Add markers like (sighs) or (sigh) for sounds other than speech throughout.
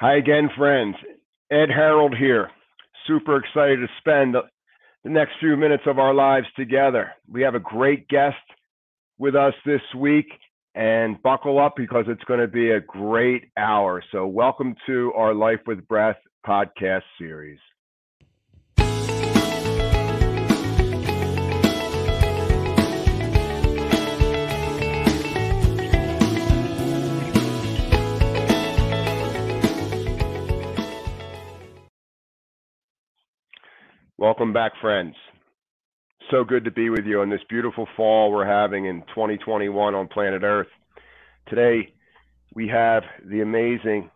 Hi again, friends. Ed Harrold here. Super excited to spend the next few minutes of our lives together. We have a great guest with us this week, and buckle up because it's going to be a great hour. So, welcome to our Life with Breath podcast series. Welcome back, friends. So good to be with you on this beautiful fall we're having in 2021 on planet Earth. Today, we have the amazing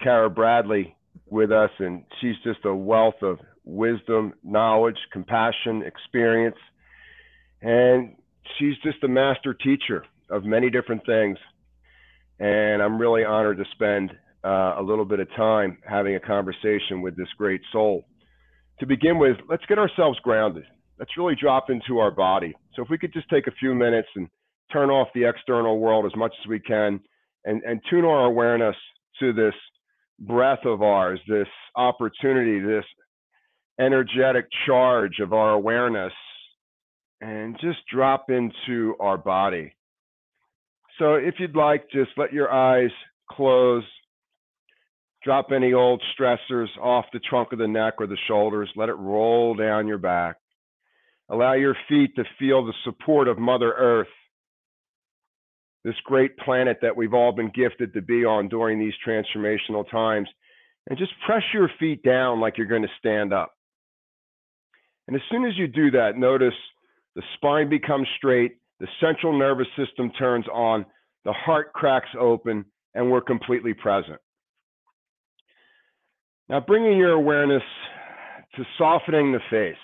Cara Bradley with us, and she's just a wealth of wisdom, knowledge, compassion, experience. And she's just a master teacher of many different things. And I'm really honored to spend uh, a little bit of time having a conversation with this great soul to begin with, let's get ourselves grounded. Let's really drop into our body. So if we could just take a few minutes and turn off the external world as much as we can and, and tune our awareness to this breath of ours, this opportunity, this energetic charge of our awareness, and just drop into our body. So if you'd like, just let your eyes close Drop any old stressors off the trunk of the neck or the shoulders. Let it roll down your back. Allow your feet to feel the support of Mother Earth, this great planet that we've all been gifted to be on during these transformational times. And just press your feet down like you're going to stand up. And as soon as you do that, notice the spine becomes straight, the central nervous system turns on, the heart cracks open, and we're completely present. Now, bringing your awareness to softening the face,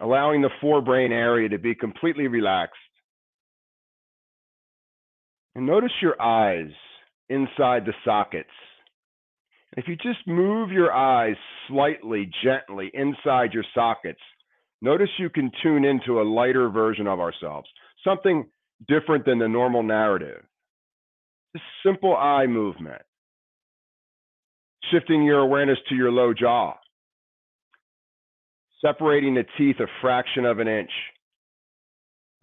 allowing the forebrain area to be completely relaxed. And notice your eyes inside the sockets. If you just move your eyes slightly, gently inside your sockets, notice you can tune into a lighter version of ourselves, something different than the normal narrative. This simple eye movement shifting your awareness to your low jaw, separating the teeth a fraction of an inch,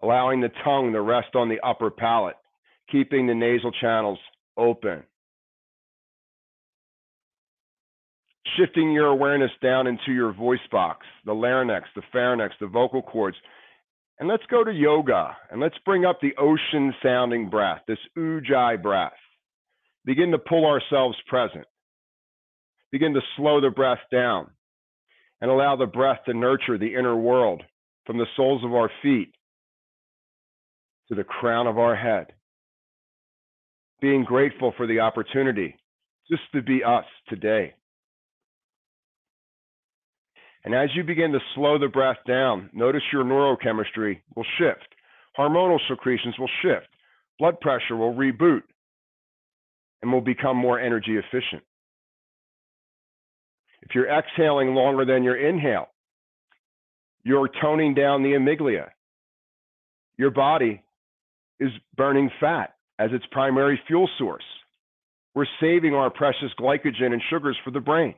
allowing the tongue to rest on the upper palate, keeping the nasal channels open. Shifting your awareness down into your voice box, the larynx, the pharynx, the vocal cords. And let's go to yoga and let's bring up the ocean sounding breath, this ujjayi breath. Begin to pull ourselves present begin to slow the breath down and allow the breath to nurture the inner world from the soles of our feet to the crown of our head. Being grateful for the opportunity just to be us today. And as you begin to slow the breath down, notice your neurochemistry will shift, hormonal secretions will shift, blood pressure will reboot, and will become more energy efficient. If you're exhaling longer than your inhale, you're toning down the amygdala. Your body is burning fat as its primary fuel source. We're saving our precious glycogen and sugars for the brain,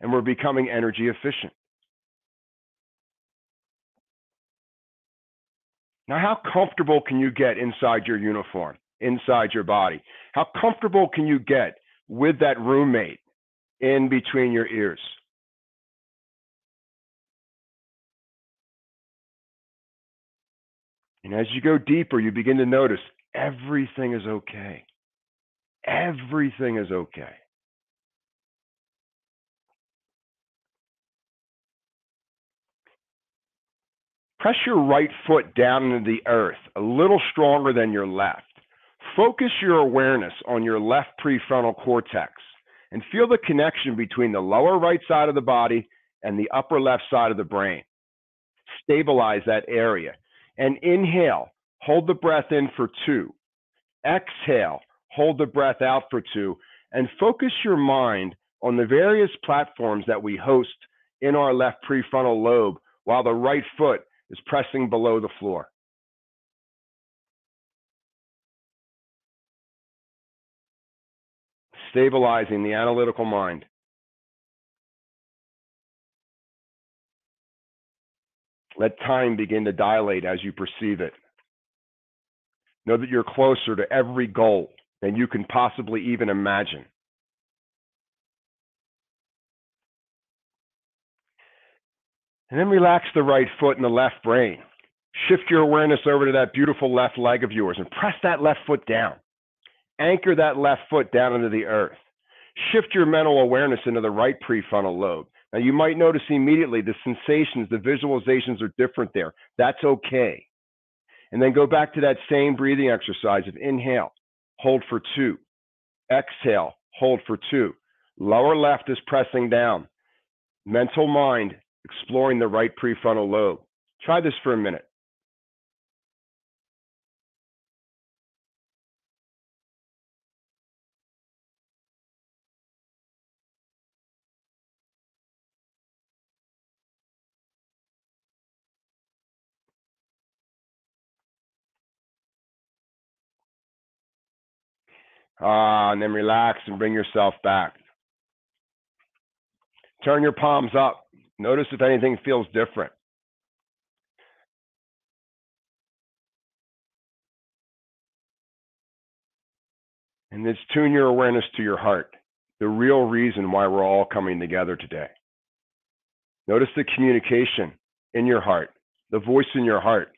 and we're becoming energy efficient. Now, how comfortable can you get inside your uniform, inside your body? How comfortable can you get with that roommate in between your ears. And as you go deeper, you begin to notice everything is okay. Everything is okay. Press your right foot down into the earth a little stronger than your left. Focus your awareness on your left prefrontal cortex and feel the connection between the lower right side of the body and the upper left side of the brain. Stabilize that area. And inhale, hold the breath in for two. Exhale, hold the breath out for two. And focus your mind on the various platforms that we host in our left prefrontal lobe while the right foot is pressing below the floor. Stabilizing the analytical mind. Let time begin to dilate as you perceive it. Know that you're closer to every goal than you can possibly even imagine. And then relax the right foot and the left brain. Shift your awareness over to that beautiful left leg of yours and press that left foot down. Anchor that left foot down into the earth. Shift your mental awareness into the right prefrontal lobe. Now, you might notice immediately the sensations, the visualizations are different there. That's okay. And then go back to that same breathing exercise of inhale, hold for two, exhale, hold for two. Lower left is pressing down. Mental mind exploring the right prefrontal lobe. Try this for a minute. Ah, and then relax and bring yourself back. Turn your palms up. Notice if anything feels different. And let's tune your awareness to your heart, the real reason why we're all coming together today. Notice the communication in your heart, the voice in your heart.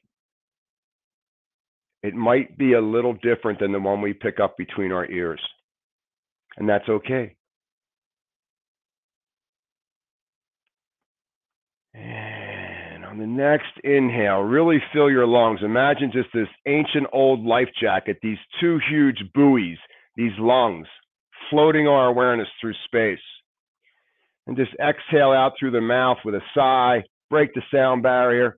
It might be a little different than the one we pick up between our ears, and that's okay. And on the next inhale, really fill your lungs. Imagine just this ancient old life jacket, these two huge buoys, these lungs, floating our awareness through space. And just exhale out through the mouth with a sigh, break the sound barrier.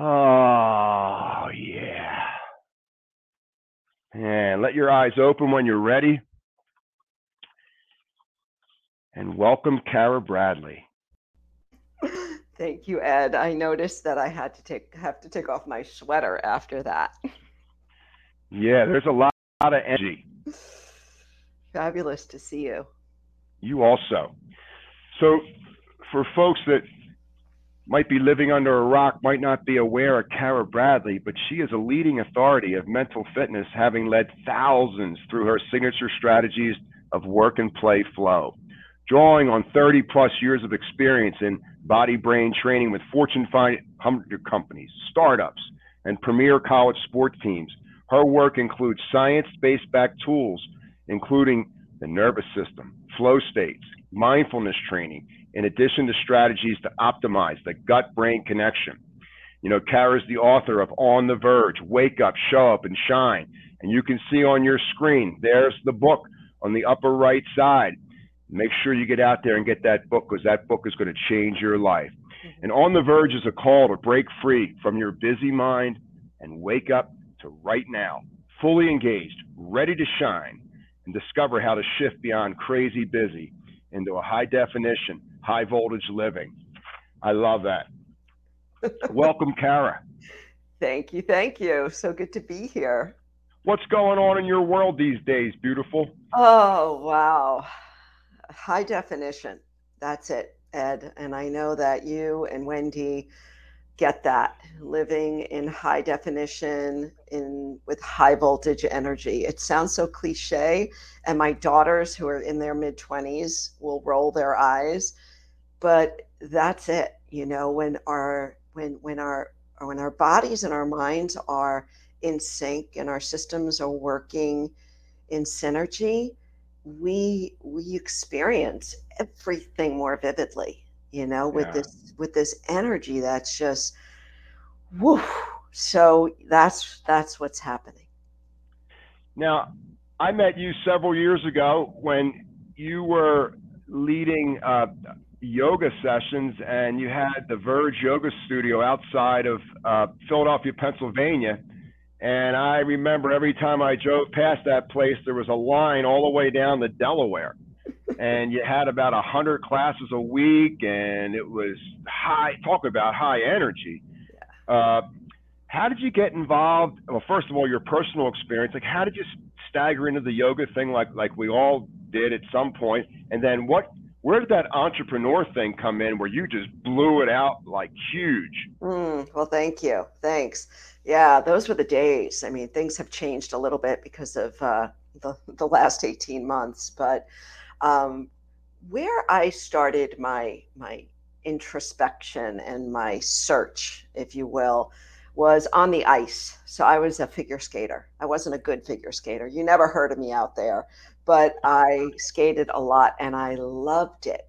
Oh, yeah. And let your eyes open when you're ready. And welcome, Cara Bradley. (laughs) Thank you, Ed. I noticed that I had to take have to take off my sweater after that. Yeah, there's a lot, lot of energy. (sighs) Fabulous to see you. You also. So, for folks that might be living under a rock, might not be aware of Cara Bradley, but she is a leading authority of mental fitness, having led thousands through her signature strategies of work and play flow. Drawing on 30 plus years of experience in body brain training with Fortune 500 companies, startups, and premier college sports teams, her work includes science based backed tools, including the nervous system, flow states, mindfulness training, in addition to strategies to optimize the gut brain connection. You know, Cara's the author of On the Verge, Wake Up, Show Up, and Shine. And you can see on your screen, there's the book on the upper right side. Make sure you get out there and get that book because that book is going to change your life. Mm-hmm. And On the Verge is a call to break free from your busy mind and wake up to right now, fully engaged, ready to shine, and discover how to shift beyond crazy busy into a high definition, high voltage living. I love that. (laughs) Welcome, Cara. Thank you. Thank you. So good to be here. What's going on in your world these days, beautiful? Oh, wow. High definition. That's it, Ed. And I know that you and Wendy get that living in high definition in with high voltage energy. It sounds so cliche and my daughters who are in their mid 20s will roll their eyes but that's it you know when our when when our when our bodies and our minds are in sync and our systems are working in synergy we we experience everything more vividly you know with yeah. this with this energy that's just whoo so that's that's what's happening. Now i met you several years ago when you were leading uh, yoga sessions and you had the verge yoga studio outside of uh, philadelphia pennsylvania. And i remember every time i drove past that place there was a line all the way down to delaware and you had about a hundred classes a week, and it was high. Talk about high energy. Yeah. Uh, how did you get involved? Well, first of all, your personal experience. Like, how did you stagger into the yoga thing like like we all did at some point? And then what where did that entrepreneur thing come in where you just blew it out like huge? Mm, well, thank you. Thanks. Yeah, those were the days. I mean, things have changed a little bit because of uh, the, the last 18 months, but um, where I started my, my introspection and my search, if you will, was on the ice. So I was a figure skater. I wasn't a good figure skater. You never heard of me out there, but I skated a lot and I loved it.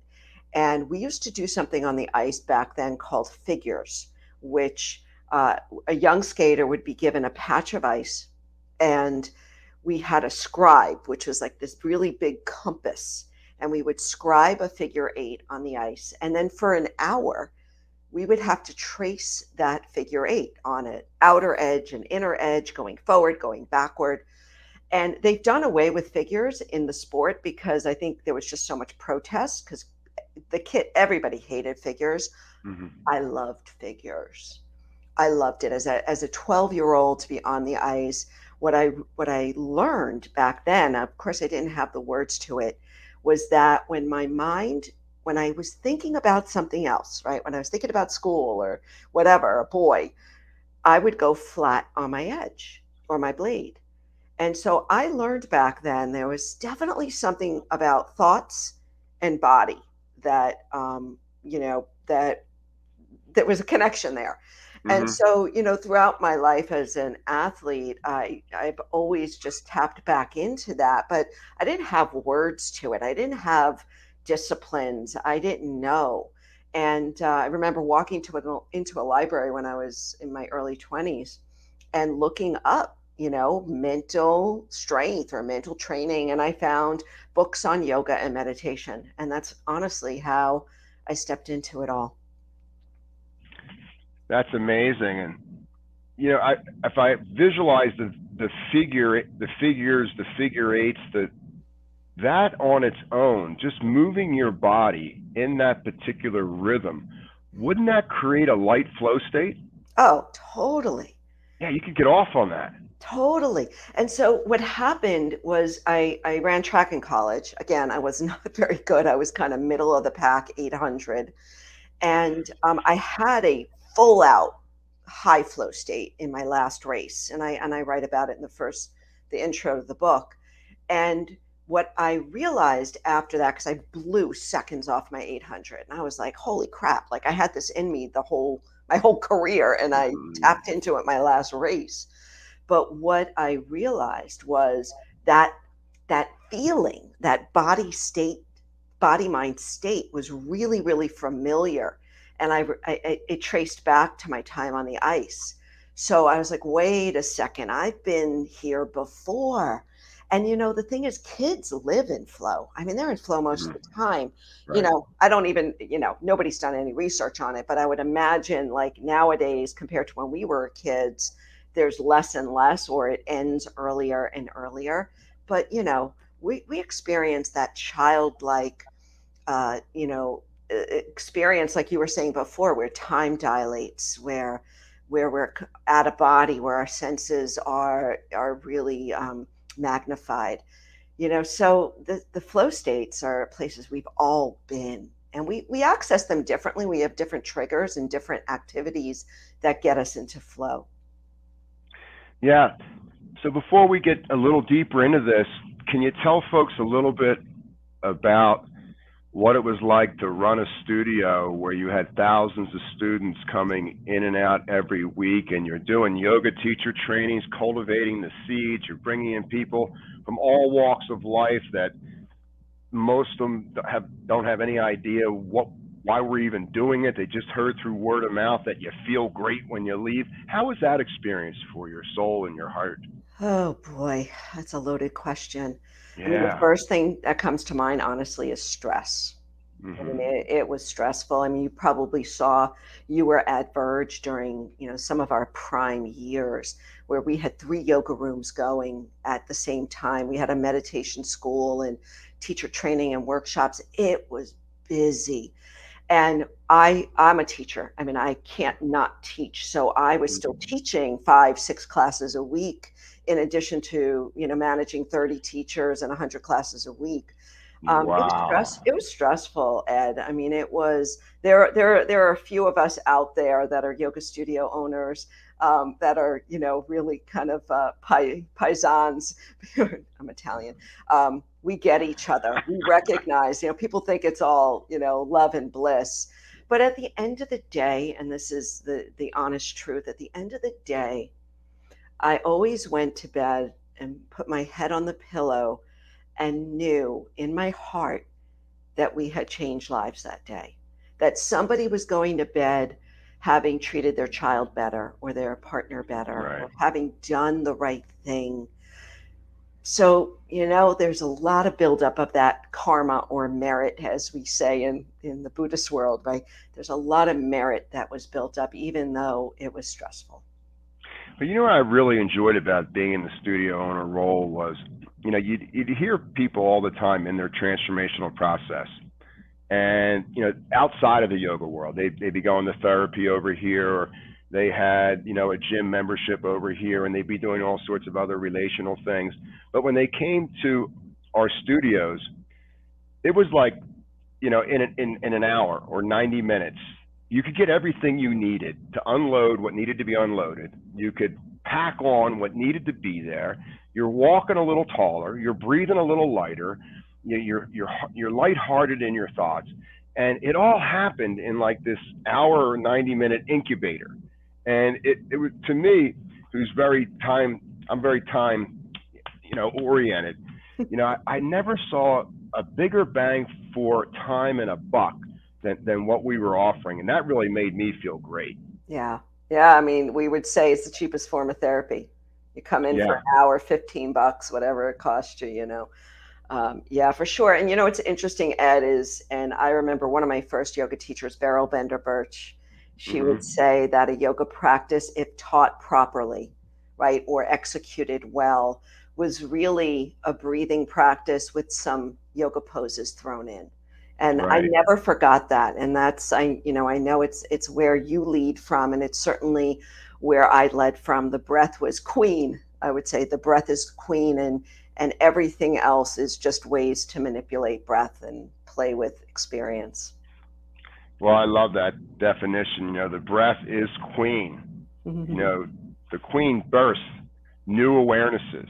And we used to do something on the ice back then called figures, which uh, a young skater would be given a patch of ice and we had a scribe, which was like this really big compass. And we would scribe a figure eight on the ice. And then for an hour, we would have to trace that figure eight on an outer edge and inner edge, going forward, going backward. And they've done away with figures in the sport because I think there was just so much protest because the kit, everybody hated figures. Mm-hmm. I loved figures. I loved it as a as a 12 year old to be on the ice. What I what I learned back then, of course, I didn't have the words to it, was that when my mind when I was thinking about something else, right? When I was thinking about school or whatever, a boy, I would go flat on my edge or my blade. And so I learned back then there was definitely something about thoughts and body that, um, you know, that there was a connection there. Mm-hmm. And so, you know, throughout my life as an athlete, I I've always just tapped back into that, but I didn't have words to it. I didn't have disciplines I didn't know. And uh, I remember walking to a, into a library when I was in my early 20s and looking up, you know, mental strength or mental training. And I found books on yoga and meditation. And that's honestly how I stepped into it all. That's amazing. And, you know, I, if I visualize the, the figure, the figures, the figure eights, the, that on its own, just moving your body in that particular rhythm, wouldn't that create a light flow state? Oh, totally. Yeah, you could get off on that. Totally. And so what happened was I, I ran track in college. Again, I was (laughs) not very good. I was kind of middle of the pack, 800. And um, I had a full out high flow state in my last race. And I, and I write about it in the first, the intro to the book. And what I realized after that, because I blew seconds off my 800, and I was like, holy crap, like I had this in me the whole, my whole (laughs) career, and I mm-hmm. tapped into it my last race. But what I realized was that that feeling, that body state, body mind state was really, really familiar. And I, I it traced back to my time on the ice. So I was like, wait a second, I've been here before and you know, the thing is, kids live in flow. I mean, they're in flow most mm-hmm. of the time. Right. You know, I don't even, you know, nobody's done any research on it, but I would imagine like nowadays compared to when we were kids, there's less and less, or it ends earlier and earlier. But you know, we we experience that childlike, uh, you know, experience like you were saying before, where time dilates, where where we're at a body, where our senses are are really um, magnified. You know so the, the flow states are places we've all been and we we access them differently. We have different triggers and different activities that get us into flow. Yeah. So before we get a little deeper into this can you tell folks a little bit about what it was like to run a studio where you had thousands of students coming in and out every week and you're doing yoga teacher trainings cultivating the seeds you're bringing in people from all walks of life that most of them have don't have any idea what why we're even doing it. They just heard through word of mouth that you feel great when you leave. How was that experience for your soul and your heart? Oh boy. That's a loaded question yeah. I mean, the first thing that comes to mind, honestly, is stress. Mm-hmm. I mean, it, it, was stressful. I mean, you probably saw you were at Verge during, you know, some of our prime years where we had three yoga rooms going at the same time. We had a meditation school and teacher training and workshops. It was busy. And I, I'm a teacher. I mean, I can't not teach. So I was still mm-hmm. teaching five, six classes a week in addition to you know managing 30 teachers and 100 classes a week. Um, wow. it, was stress, it was stressful, Ed. I mean, it was there. There, there are a few of us out there that are yoga studio owners um, that are, you know, really kind of uh, paisans. (laughs) I'm Italian. Um, we get each other. We recognize. You know, people think it's all, you know, love and bliss, but at the end of the day, and this is the the honest truth. At the end of the day, I always went to bed and put my head on the pillow and knew in my heart that we had changed lives that day, that somebody was going to bed having treated their child better or their partner better right. or having done the right thing. So, you know, there's a lot of buildup of that karma or merit, as we say in, in the Buddhist world, right? There's a lot of merit that was built up, even though it was stressful. But you know what I really enjoyed about being in the studio owner role was you know, you'd, you'd hear people all the time in their transformational process. And, you know, outside of the yoga world, they, they'd be going to therapy over here, or they had, you know, a gym membership over here, and they'd be doing all sorts of other relational things. But when they came to our studios, it was like, you know, in, in, in an hour or 90 minutes, you could get everything you needed to unload what needed to be unloaded. You could pack on what needed to be there. You're walking a little taller. You're breathing a little lighter. You're you're you're lighthearted in your thoughts, and it all happened in like this hour or 90 minute incubator. And it it was to me, who's very time. I'm very time, you know, oriented. (laughs) You know, I, I never saw a bigger bang for time and a buck than, than what we were offering. And that really made me feel great. Yeah. Yeah. I mean, we would say it's the cheapest form of therapy. You come in yeah. for an hour, 15 bucks, whatever it costs you, you know. Um, yeah, for sure. And you know, what's interesting, Ed, is, and I remember one of my first yoga teachers, Beryl Bender Birch, she mm-hmm. would say that a yoga practice, if taught properly, right, or executed well, was really a breathing practice with some yoga poses thrown in and right. i never forgot that and that's i you know i know it's it's where you lead from and it's certainly where i led from. The breath was queen i would say. The breath is queen and and everything else is just ways to manipulate breath and play with experience. Well i love that definition you know the breath is queen. Mm-hmm. you know the queen bursts new awarenesses.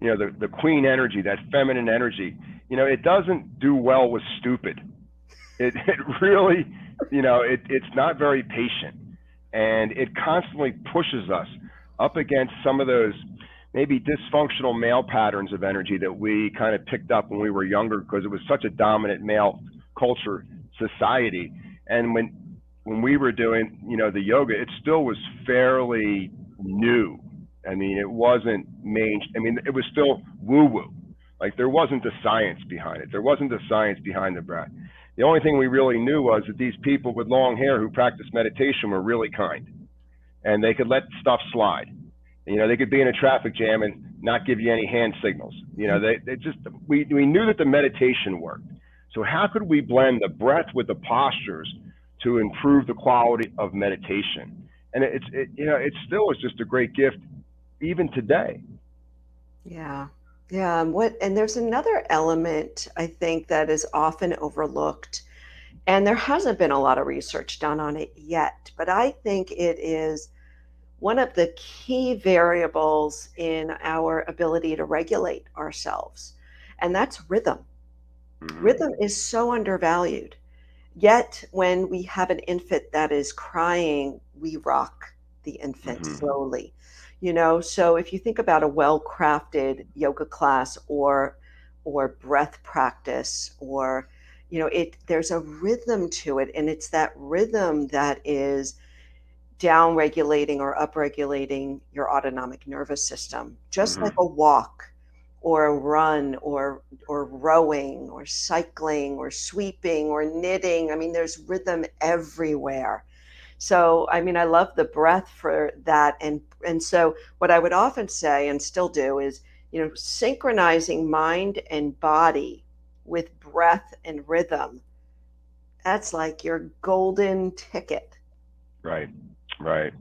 You know the, the queen energy that feminine energy you know, it doesn't do well with stupid. It, (laughs) it really, you know, it, it's not very patient. And it constantly pushes us up against some of those maybe dysfunctional male patterns of energy that we kind of picked up when we were younger because it was such a dominant male culture society. And when when we were doing, you know, the yoga, it still was fairly new. I mean, it wasn't main. I mean, it was still woo woo. Like there wasn't the science behind it. There wasn't the science behind the breath. The only thing we really knew was that these people with long hair who practiced meditation were really kind, and they could let stuff slide. You know, they could be in a traffic jam and not give you any hand signals. You know, they, they just we we knew that the meditation worked. So how could we blend the breath with the postures to improve the quality of meditation? And it's it, you know it still is just a great gift even today. Yeah. Yeah, what and there's another element I think that is often overlooked, and there hasn't been a lot of research done on it yet, but I think it is one of the key variables in our ability to regulate ourselves, and that's rhythm. Mm-hmm. Rhythm is so undervalued. Yet, when we have an infant that is crying, we rock the infant mm-hmm. slowly you know so if you think about a well crafted yoga class or or breath practice or you know it there's a rhythm to it and it's that rhythm that is down regulating or up regulating your autonomic nervous system just mm-hmm. like a walk or a run or or rowing or cycling or sweeping or knitting i mean there's rhythm everywhere so, I mean, I love the breath for that. And, and so, what I would often say and still do is, you know, synchronizing mind and body with breath and rhythm. That's like your golden ticket. Right, right.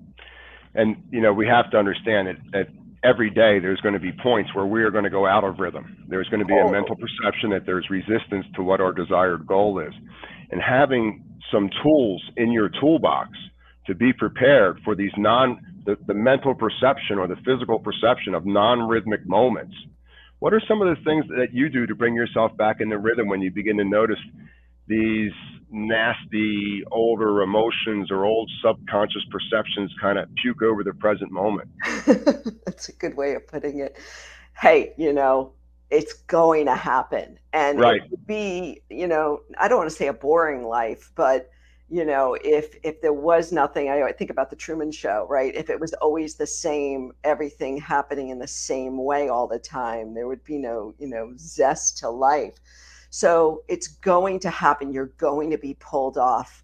And, you know, we have to understand that, that every day there's going to be points where we are going to go out of rhythm. There's going to be a Oh. mental perception that there's resistance to what our desired goal is. And having some tools in your toolbox to be prepared for these non the, the mental perception or the physical perception of non-rhythmic moments. What are some of the things that you do to bring yourself back into rhythm when you begin to notice these nasty older emotions or old subconscious perceptions kind of puke over the present moment? (laughs) That's a good way of putting it. Hey, you know, it's going to happen. And Right. it would be, you know, I don't want to say a boring life, but you know, if if there was nothing, I, I think about the Truman Show, right? If it was always the same, everything happening in the same way all the time, there would be no, you know, zest to life. So it's going to happen. You're going to be pulled off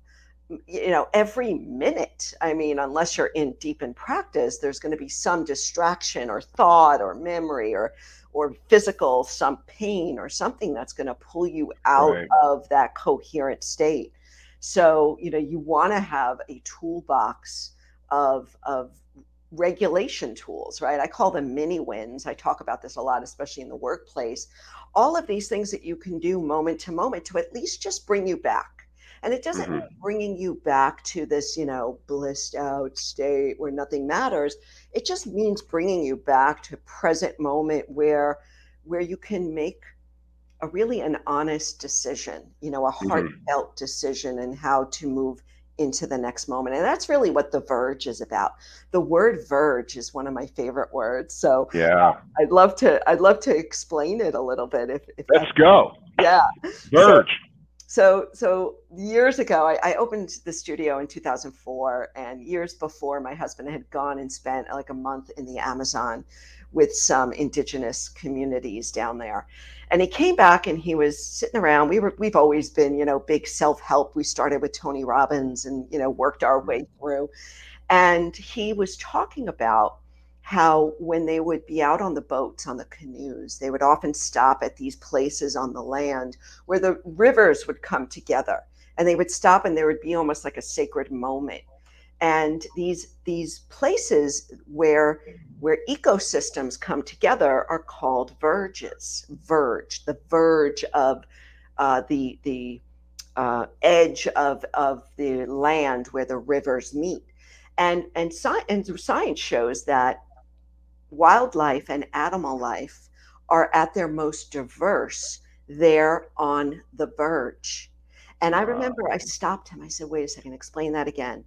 you know every minute i mean unless you're in deep in practice there's going to be some distraction or thought or memory or or physical some pain or something that's going to pull you out Right. of that coherent state so you know you want to have a toolbox of of regulation tools right? I call them mini wins. I talk about this a lot especially in the workplace. All of these things that you can do moment to moment to at least just bring you back. And it doesn't Mhm. mean bringing you back to this you know blissed out state where nothing matters. It just means bringing you back to present moment where where you can make a really an honest decision you know a Mhm. heartfelt decision and how to move into the next moment and that's really what the verge is about the word verge is one of my favorite words so Yeah. i'd love to i'd love to explain it a little bit if, if Let's go. yeah Verge. so so years ago I, I opened the studio in 2004 and years before my husband had gone and spent like a month in the amazon with some indigenous communities down there. And he came back and he was sitting around. We were we've always been you know big self-help. We started with tony robbins and you know worked our way mm-hmm. through. And he was talking about how when they would be out on the boats on the canoes they would often stop at these places on the land where the rivers would come together. And they would stop and there would be almost like a sacred moment and these these places where where ecosystems come together are called verges verge the verge of uh, the the uh, edge of of the land where the rivers meet and and, sci- and science shows that wildlife and animal life are at their most diverse there on the verge. And I remember I stopped him. I said, wait a second, explain that again.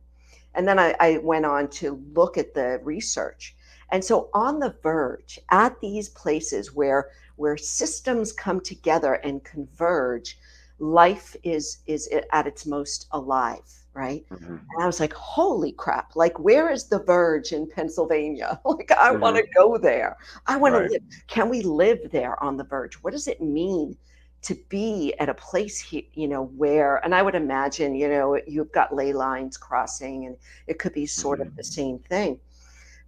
And then I, I went on to look at the research. And so on the verge, at these places where where systems come together and converge, life is is at its most alive, right? Mhm. And I was like, holy crap, like where is the verge in Pennsylvania? (laughs) like I want to go there. I want Right. to live. Can we live there on the verge? What does it mean to be at a place he, you know, where and I would imagine, you know, you've got ley lines crossing and it could be sort of the same thing.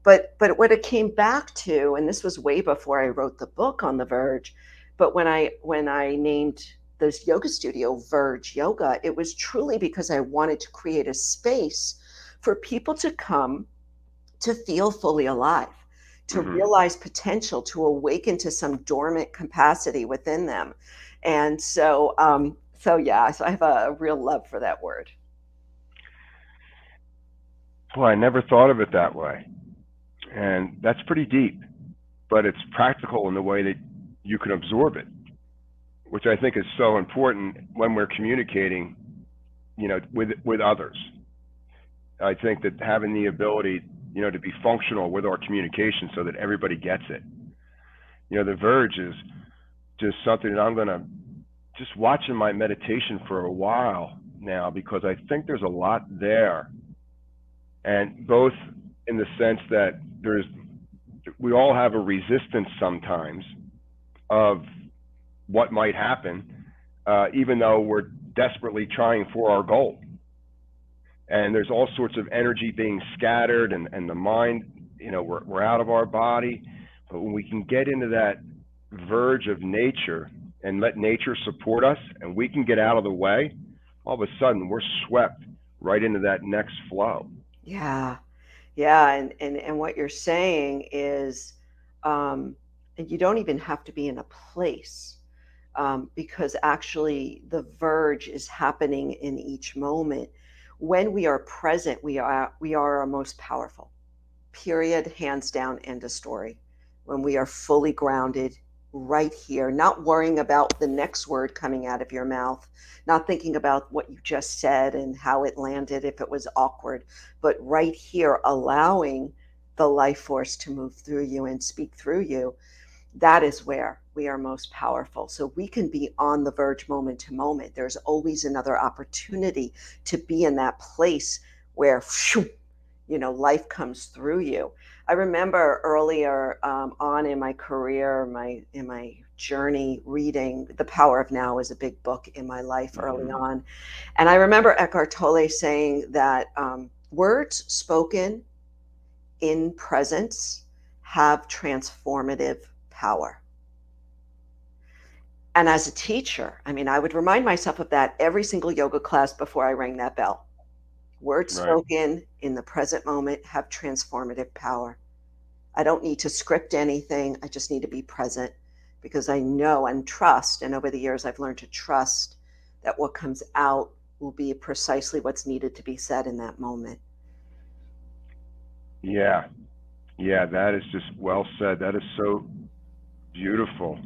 But but what it came back to, and this was way before I wrote the book on the verge, but when I when I named this yoga studio Verge Yoga, it was truly because I wanted to create a space for people to come to feel fully alive, to Mhm. realize potential, to awaken to some dormant capacity within them. And so, um, so yeah, so I have a real love for that word. Well, I never thought of it that way. And that's pretty deep, but it's practical in the way that you can absorb it, which I think is so important when we're communicating, you know, with with others. I think that having the ability, you know, to be functional with our communication so that everybody gets it. You know, the verge is just something that I'm going to just watch in my meditation for a while now because I think there's a lot there. And both in the sense that there's we all have a resistance sometimes of what might happen uh, even though we're desperately trying for our goal. And there's all sorts of energy being scattered and, and the mind you know we're, we're out of our body. But when we can get into that verge of nature and let nature support us and we can get out of the way all of a sudden we're swept right into that next flow Yeah. Yeah. And, and, and what you're saying is um, and you don't even have to be in a place um, because actually the verge is happening in each moment. When we are present, we are we are our most powerful. Period. Hands down. End of story. When we are fully grounded right here, not worrying about the next word coming out of your mouth, not thinking about what you just said and how it landed if it was awkward, but right here, allowing the life force to move through you and speak through you. That is where we are most powerful. So we can be on the verge moment to moment. There's always another opportunity to be in that place where, you know, life comes through you. I remember earlier um, on in my career, my in my journey, reading "The Power of Now" is a big book in my life mm-hmm. early on, and I remember Eckhart Tolle saying that um, words spoken in presence have transformative power. And as a teacher, I mean, I would remind myself of that every single yoga class before I rang that bell. Words right. spoken in the present moment have transformative power. I don't need to script anything. I just need to be present because I know and trust. And over the years, I've learned to trust that what comes out will be precisely what's needed to be said in that moment. Yeah. Yeah, that is just well said. That is so beautiful.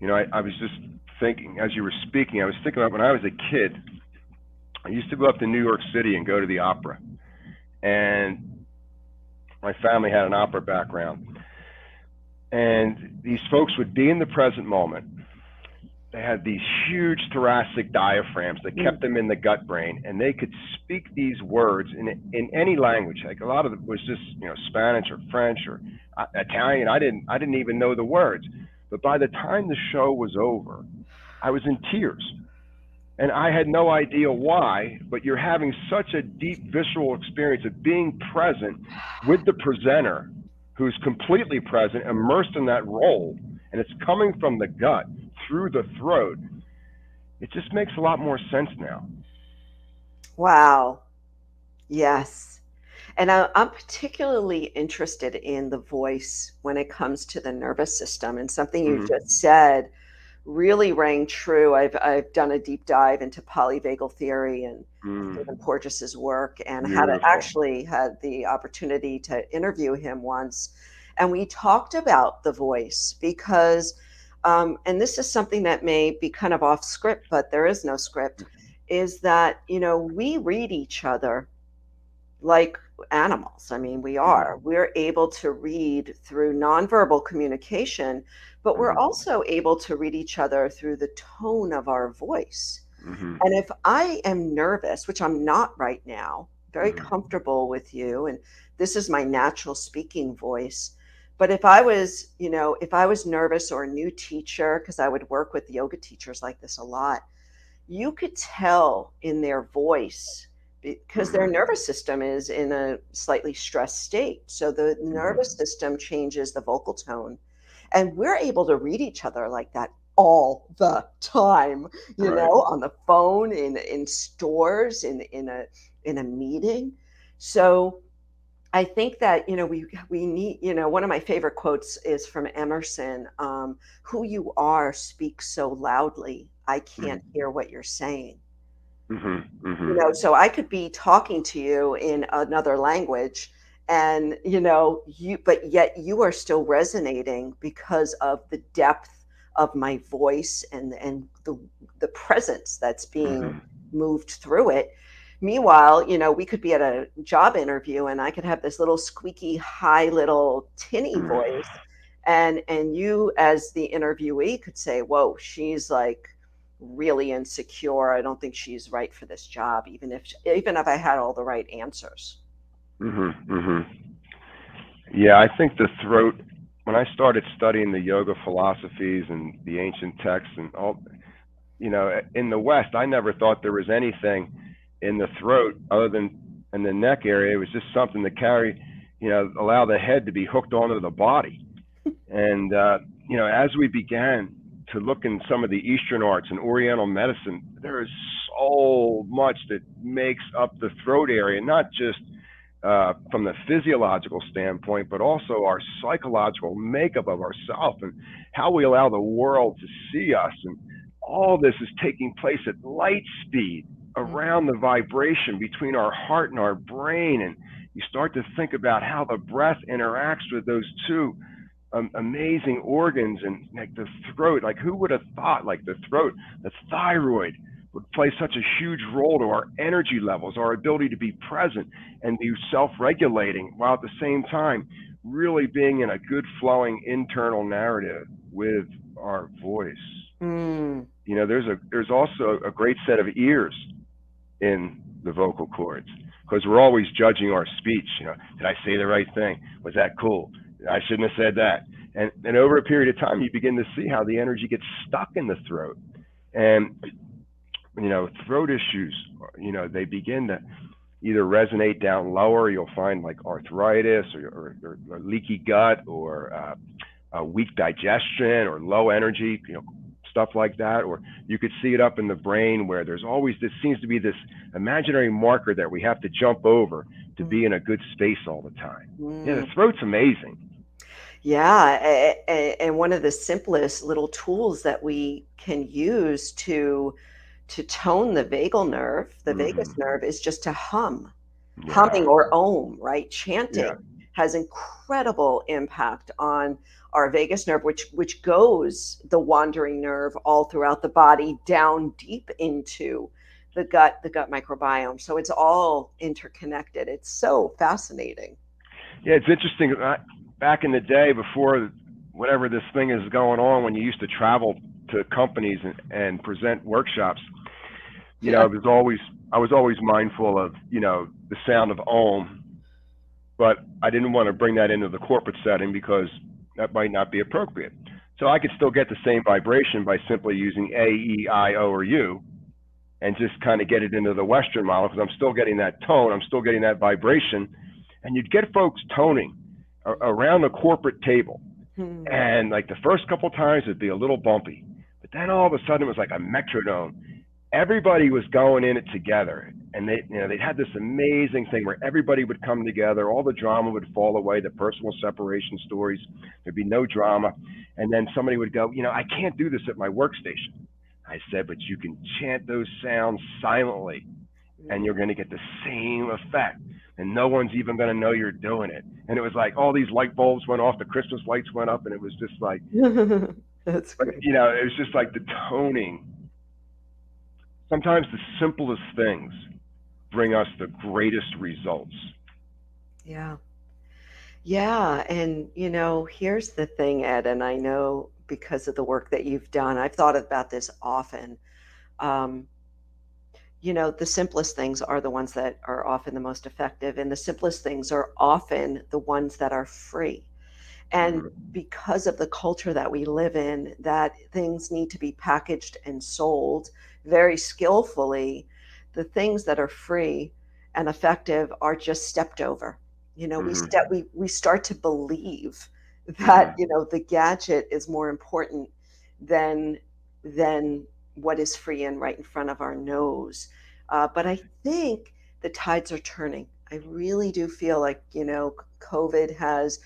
You know, I, I was just thinking as you were speaking, I was thinking about when I was a kid, I used to go up to New York City and go to the opera. And my family had an opera background. And these folks would be in the present moment. They had these huge thoracic diaphragms that kept them in the gut brain, and they could speak these words in in any language. Like a lot of it was just you know Spanish or French or uh, Italian. I didn't I didn't even know the words. But by the time the show was over, I was in tears and I had no idea why, but you're having such a deep visceral experience of being present with the presenter who's completely present, immersed in that role, and it's coming from the gut through the throat. It just makes a lot more sense now. Wow. Yes. And I, am particularly interested in the voice when it comes to the nervous system. And something you mm-hmm. just said really rang true. I've I've done a deep dive into polyvagal theory and mm. Stephen work, and Beautiful. had actually had the opportunity to interview him once, and we talked about the voice because, um, and this is something that may be kind of off script, but there is no script, mm-hmm. is that you know we read each other like animals. I mean, we are. We're able to read through nonverbal communication but we're mm-hmm. also able to read each other through the tone of our voice. Mm-hmm. And if I am nervous, which I'm not right now, very mm-hmm. comfortable with you, and this is my natural speaking voice. But if I was, you know, if I was nervous or a new teacher, because I would work with yoga teachers like this a lot, you could tell in their voice because their mm-hmm. nervous system is in a slightly stressed state. So the mm-hmm. nervous system changes the vocal tone and we're able to read each other like that all the time, you right. know, on the phone, in in stores, in in a in a meeting. So I think that you know we we need you know one of my favorite quotes is from Emerson. Um, Who you are speaks so loudly, I can't mm-hmm. hear what you're saying. Mm-hmm, mm-hmm. You know, so I could be talking to you in another language, and you know you but yet you are still resonating because of the depth of my voice and and the the presence that's being mm-hmm. moved through it meanwhile you know we could be at a job interview and i could have this little squeaky high little tinny mm-hmm. voice and and you as the interviewee could say whoa she's like really insecure i don't think she's right for this job even if even if i had all the right answers Mm-hmm, mm-hmm. Yeah, I think the throat. When I started studying the yoga philosophies and the ancient texts and all, you know, in the West, I never thought there was anything in the throat other than in the neck area. It was just something to carry, you know, allow the head to be hooked onto the body. And uh, you know, as we began to look in some of the Eastern arts and Oriental medicine, there is so much that makes up the throat area, not just uh, from the physiological standpoint, but also our psychological makeup of ourselves and how we allow the world to see us. And all this is taking place at light speed around the vibration between our heart and our brain. And you start to think about how the breath interacts with those two um, amazing organs and like the throat. Like, who would have thought, like, the throat, the thyroid would play such a huge role to our energy levels, our ability to be present and be self regulating, while at the same time really being in a good flowing internal narrative with our voice. Mm. You know, there's a there's also a great set of ears in the vocal cords because we're always judging our speech. You know, did I say the right thing? Was that cool? I shouldn't have said that. And and over a period of time, you begin to see how the energy gets stuck in the throat, and you know, throat issues. You know, they begin to either resonate down lower. You'll find like arthritis or, or, or leaky gut or uh, weak digestion or low energy. You know, stuff like that, or you could see it up in the brain where there's always this seems to be this imaginary marker that we have to jump over to be in a good space all the time. Mm. Yeah, the mm. throat's amazing. Yeah, and one of the simplest little tools that we can use to to tone the vagal nerve, the mm-hmm. vagus nerve, is just to hum, yeah. humming or om, right? Chanting yeah. has incredible impact on our vagus nerve, which which goes the wandering nerve all throughout the body down deep into the gut, the gut microbiome. So it's all interconnected. It's so fascinating. Yeah, it's interesting. Back in the day, before whatever this thing is going on, when you used to travel to companies and, and present workshops, you know, I was always I was always mindful of you know the sound of Om, but I didn't want to bring that into the corporate setting because that might not be appropriate. So I could still get the same vibration by simply using A, E, I, O, or U, and just kind of get it into the Western model because I'm still getting that tone, I'm still getting that vibration, and you'd get folks toning around the corporate table, hmm. and like the first couple times it'd be a little bumpy, but then all of a sudden it was like a metronome. Everybody was going in it together, and they you know they had this amazing thing where everybody would come together all the drama would fall away the personal separation stories there'd be no drama. And then somebody would go you know i can't do this at my workstation. I said but you can chant those sounds silently and you're going to get the same effect and no one's even going to know you're doing it. And it was like all these light bulbs went off the christmas lights went up and it was just like (laughs) that's great. you know it was just like the toning sometimes the simplest things bring us the greatest results. Yeah. Yeah. And, you know, here's the thing, Ed, and I know because of the work that you've done, I've thought about this often. Um, you know, the simplest things are the ones that are often the most effective, and the simplest things are often the ones that are free. And because of the culture that we live in, that things need to be packaged and sold very skillfully the things that are free and effective are just stepped over. You know, mm-hmm. we step we we start to believe that mm-hmm. you know the gadget is more important than than what is free and right in front of our nose. Uh, but I think the tides are turning. I really do feel like you know COVID has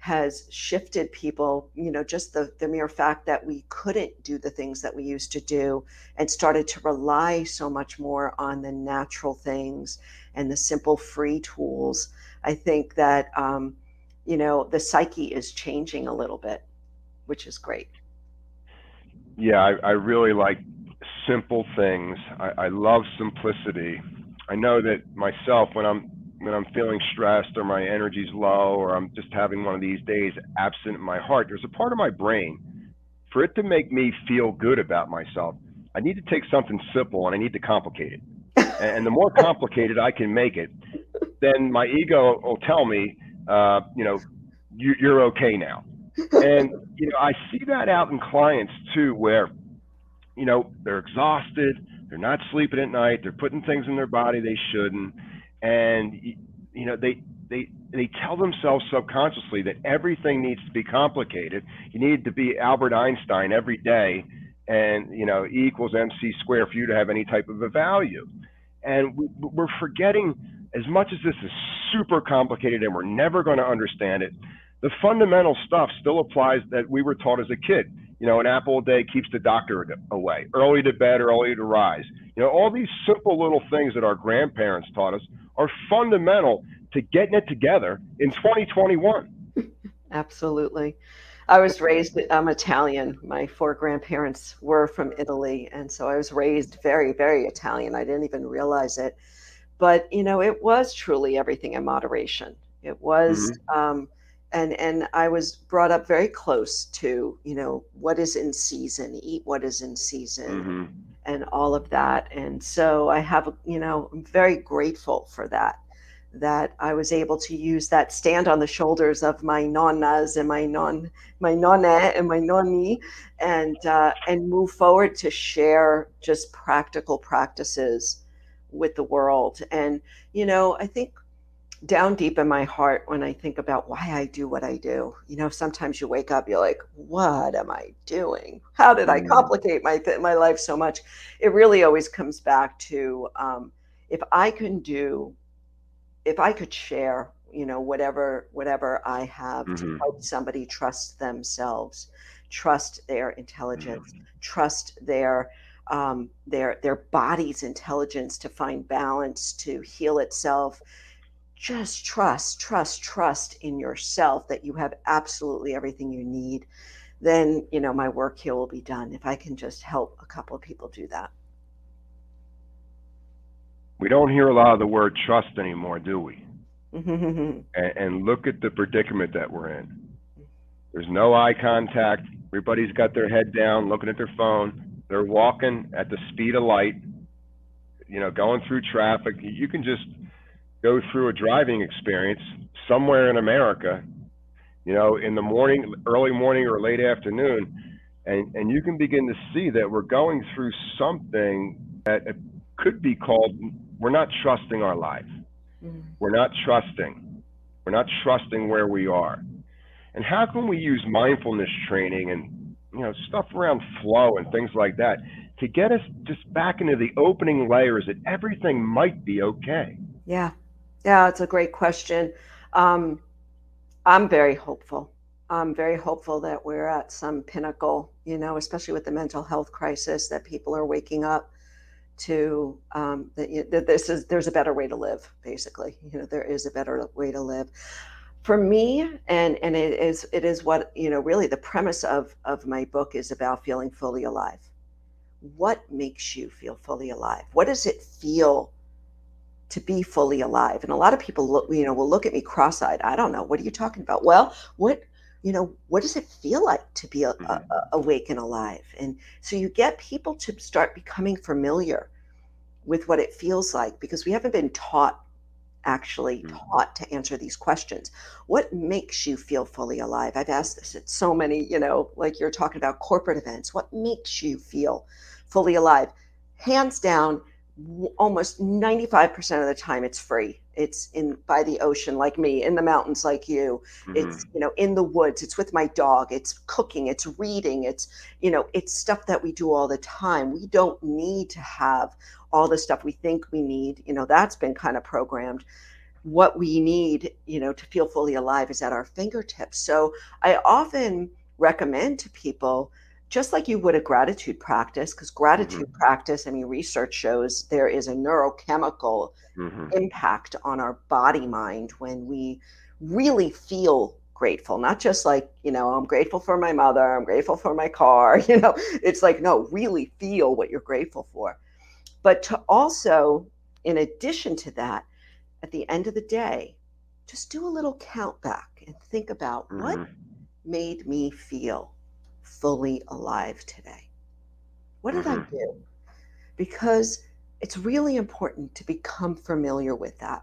has shifted people you know just the, the mere fact that we couldn't do the things that we used to do and started to rely so much more on the natural things and the simple free tools i think that um, you know the psyche is changing a little bit which is great. Yeah i, I really like simple things. I, I love simplicity. I know that myself when i'm when I'm feeling stressed or my energy's low or I'm just having one of these days absent in my heart, there's a part of my brain for it to make me feel good about myself. I need to take something simple and I need to complicate it. (laughs) and the more complicated I can make it, then my ego will tell me, uh, you know, you, you're okay now. And you know, I see that out in clients too, where you know they're exhausted, they're not sleeping at night, they're putting things in their body they shouldn't and you know they they they tell themselves subconsciously that everything needs to be complicated. You need to be Albert Einstein every day, and you know E equals mc squared for you to have any type of a value. And we, we're forgetting as much as this is super complicated and we're never going to understand it. The fundamental stuff still applies that we were taught as a kid. You know, an apple a day keeps the doctor away. Early to bed, early to rise. You know, all these simple little things that our grandparents taught us are fundamental to getting it together in 2021. Absolutely. I was raised, I'm Italian. My four grandparents were from Italy. And so I was raised very, very Italian. I didn't even realize it. But, you know, it was truly everything in moderation. It was, mm-hmm. um, and and I was brought up very close to you know what is in season, eat what is in season, mm-hmm. And all of that. And so I have you know I'm very grateful for that that I was able to use that stand on the shoulders of my nonnas and my non my nonna and my nonni and uh, and move forward to share just practical practices with the world. And you know, I think down deep in my heart when I think about why I do what I do. You know, sometimes you wake up, you're like, "What am I doing? How did I mm. complicate my my life so much?" It really always comes back to um, if I can do, if I could share, you know, whatever whatever I have mm-hmm. to help somebody trust themselves, trust their intelligence, mm-hmm. trust their um, their their body's intelligence to find balance, to heal itself just trust, trust, trust in yourself that you have absolutely everything you need, then, you know, my work here will be done if I can just help a couple of people do that. We don't hear a lot of the word trust anymore, do we? (laughs) and, and look at the predicament that we're in. Mm-hmm. There's no eye contact. Everybody's got their head down, looking at their phone. They're walking at the speed of light, you know, going through traffic. You can just go through a driving experience somewhere in America, you know, in the morning, early morning or late afternoon, and, and you can begin to see that we're going through something that could be called we're not trusting our life. Mm-hmm. We're not trusting. We're not trusting where we are. And how can we use mindfulness training and you know stuff around flow and things like that to get us just back into the opening layers that everything might be okay? Yeah. Yeah, it's a great question. Um, I'm very hopeful. I'm very hopeful that we're at some pinnacle, you know, especially with the mental health crisis, that people are waking up to um, that, that this is there's a better way to live. Basically, you know, there is a better way to live. For me, and and it is it is what you know. Really, the premise of of my book is about feeling fully alive. What makes you feel fully alive? What does it feel? To be fully alive. And a lot of people, look, you know, will look at me cross-eyed. I don't know. What are you talking about? Well, what, you know, what does it feel like to be a, mm-hmm. a, awake and alive? And so you get people to start becoming familiar with what it feels like because we haven't been taught actually mm-hmm. taught to answer these questions. What makes you feel fully alive? I've asked this at so many, you know, like you're talking about corporate events. What makes you feel fully alive? Hands down, almost 95% of the time it's free. It's in by the ocean like me in the mountains like you. Mm-hmm. it's you know in the woods it's with my dog it's cooking it's reading it's you know it's stuff that we do all the time. We don't need to have all the stuff we think we need. You know that's been kind of programmed. What we need you know to feel fully alive is at our fingertips. So i often recommend to people just like you would a gratitude practice, because gratitude mm-hmm. practice, I mean, research shows there is a neurochemical mm-hmm. impact on our body mind when we really feel grateful, not just like, you know, I'm grateful for my mother, I'm grateful for my car, (laughs) you know, it's like, no, really feel what you're grateful for. But to also, in addition to that, at the end of the day, just do a little count back and think about mm-hmm. what made me feel fully alive today? What did mm-hmm. I do? Because it's really important to become familiar with that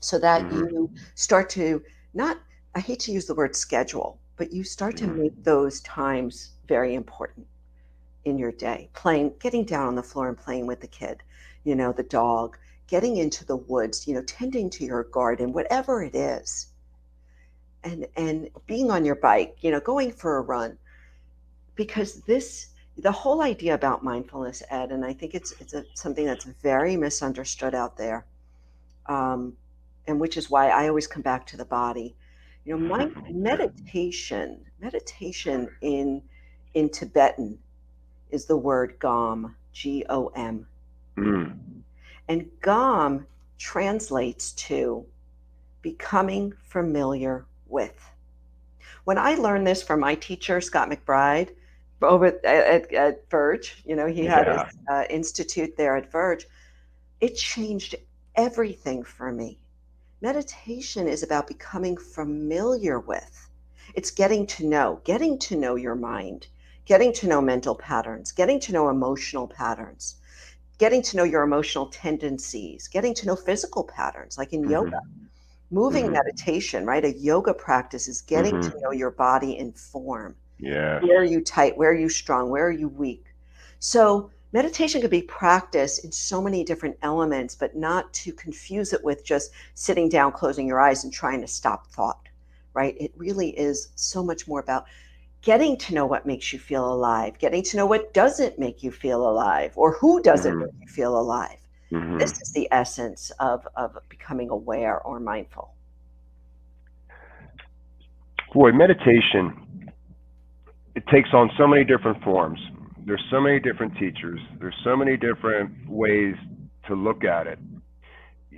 so that mm-hmm. you start to not, I hate to use the word schedule, but you start mm-hmm. to make those times very important in your day. Playing, getting down on the floor and playing with the kid, you know, the dog, getting into the woods, you know, tending to your garden, whatever it is. And, and being on your bike, you know, going for a run, because this the whole idea about mindfulness ed and i think it's it's a, something that's very misunderstood out there um, and which is why I always come back to the body. You know, my (laughs) meditation, meditation in in Tibetan is the word gom, G O M. Mm. And gom translates to becoming familiar with. When I learned this from my teacher, Scott McBride, over at, at, Verge, you know, he had yeah. his uh, institute there at Verge, it changed everything for me. Meditation is about becoming familiar with. It's getting to know, getting to know your mind, getting to know mental patterns, getting to know emotional patterns, getting to know your emotional tendencies, getting to know physical patterns, like in mm-hmm. yoga. Moving mm-hmm. meditation, right? A yoga practice is getting mm-hmm. to know your body in form. Yeah. Where are you tight? Where are you strong? Where are you weak? So meditation could be practiced in so many different elements, but not to confuse it with just sitting down, closing your eyes, and trying to stop thought, right? It really is so much more about getting to know what makes you feel alive, getting to know what doesn't make you feel alive, or who doesn't mm-hmm. make you feel alive. Mm-hmm. This is the essence of, of becoming aware or mindful. Boy, meditation, it takes on so many different forms. There's so many different teachers. There's so many different ways to look at it.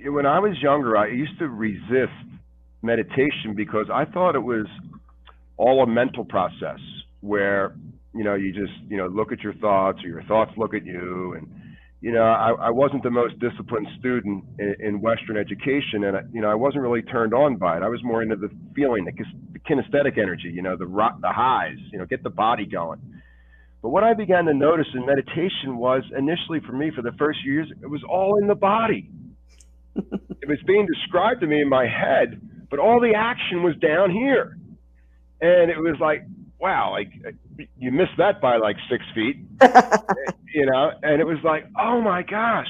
When I was younger, I used to resist meditation because I thought it was all a mental process where you know you just you know look at your thoughts or your thoughts look at you and you know I, I wasn't the most disciplined student in, in Western education and I, you know I wasn't really turned on by it. I was more into the feeling the, the kinesthetic energy you know the the highs you know get the body going. But what I began to notice in meditation was initially for me for the first few years it was all in the body. (laughs) It was being described to me in my head but all the action was down here. And it was like, wow, like you missed that by like six feet, (laughs) you know. And it was like, oh my gosh,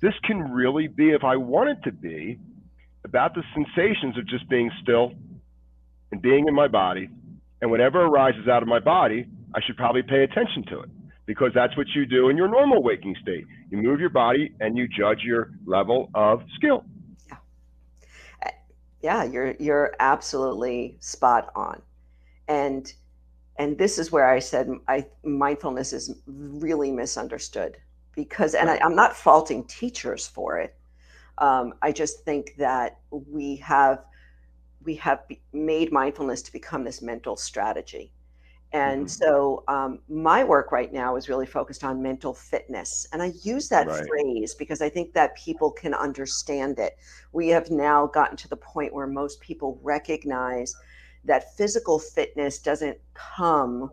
this can really be, if I want it to be, about the sensations of just being still and being in my body, and whatever arises out of my body, I should probably pay attention to it because that's what you do in your normal waking state. You move your body and you judge your level of skill. Yeah. Yeah, you're you're absolutely spot on and and this is where I said I mindfulness is really misunderstood because and I, am not faulting teachers for it. Um, I just think that we have we have made mindfulness to become this mental strategy. And mm-hmm. so um, my work right now is really focused on mental fitness. And I use that right. phrase because I think that people can understand it. We have now gotten to the point where most people recognize that physical fitness doesn't come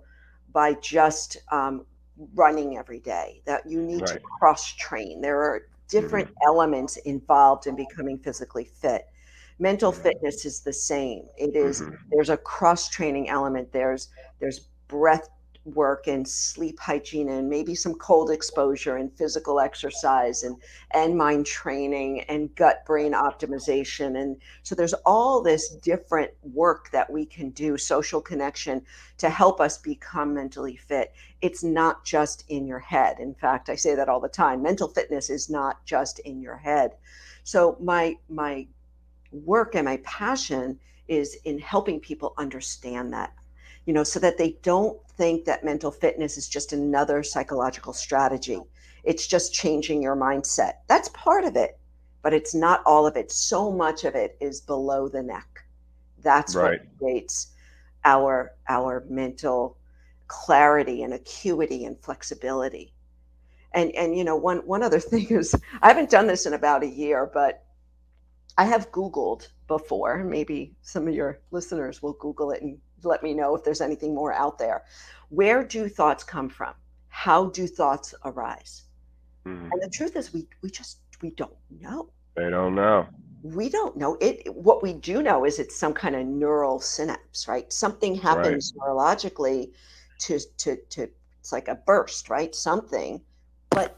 by just um, running every day, that you need right. to cross train. There are different mm-hmm. elements involved in becoming physically fit. Mental mm-hmm. fitness is the same. It is, mm-hmm. there's a cross training element. There's there's breath work and sleep hygiene and maybe some cold exposure and physical exercise and and mind training and gut brain optimization. And so there's all this different work that we can do social connection to help us become mentally fit. It's not just in your head. In fact i say that all the time. Mental fitness is not just in your head. So my my work and my passion is in helping people understand that you know, so that they don't think that mental fitness is just another psychological strategy. It's just changing your mindset. That's part of it, but it's not all of it. So much of it is below the neck. That's right. what creates our our mental clarity and acuity and flexibility. And and you know, one one other (laughs) thing is I haven't done this in about a year, but I have Googled before. Maybe some of your listeners will Google it and let me know if there's anything more out there. Where do thoughts come from? How do thoughts arise? Mm-hmm. And the truth is, we we just we don't know. They don't know. We don't know it. What we do know is it's some kind of neural synapse, right? Something happens right. neurologically to to to. It's like a burst, right? Something, but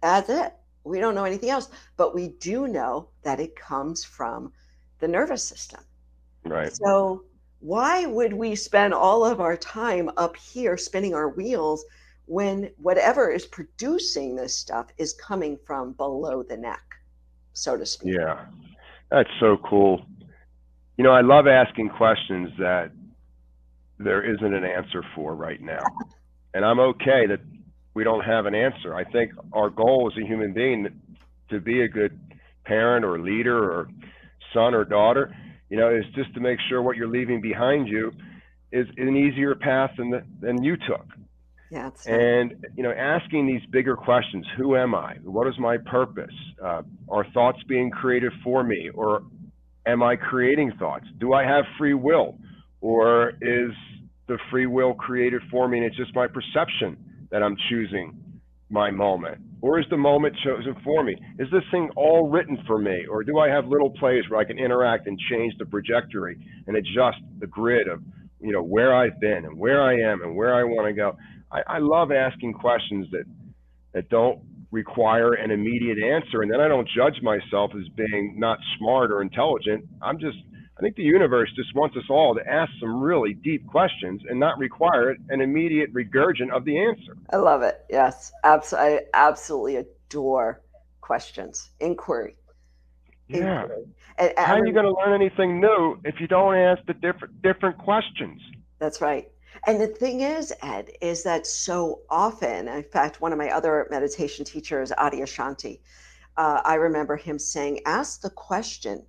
that's it. We don't know anything else, but we do know that it comes from the nervous system. Right. So why would we spend all of our time up here spinning our wheels when whatever is producing this stuff is coming from below the neck, so to speak? Yeah. That's so cool. You know, I love asking questions that there isn't an answer for right now. (laughs) And I'm okay that we don't have an answer. I think our goal as a human being to be a good parent or leader or son or daughter, you know, is just to make sure what you're leaving behind you is an easier path than the, than you took. Yeah, and you know, asking these bigger questions: Who am I? What is my purpose? Uh, are thoughts being created for me, or am I creating thoughts? Do I have free will, or is the free will created for me, and it's just my perception that I'm choosing my moment? Or is the moment chosen for me? Is this thing all written for me? Or do I have little plays where I can interact and change the trajectory and adjust the grid of, you know, where I've been and where I am and where I want to go? I, I love asking questions that that don't require an immediate answer and then I don't judge myself as being not smart or intelligent. I'm just I think the universe just wants us all to ask some really deep questions and not require an immediate regurgit of the answer. I love it. Yes, abs- I absolutely adore questions, inquiry. Yeah. Inquiry. And, and How are you going to learn anything new if you don't ask the different different questions? That's right. And the thing is, Ed, is that so often, in fact, one of my other meditation teachers, Adyashanti, uh, I remember him saying, ask the question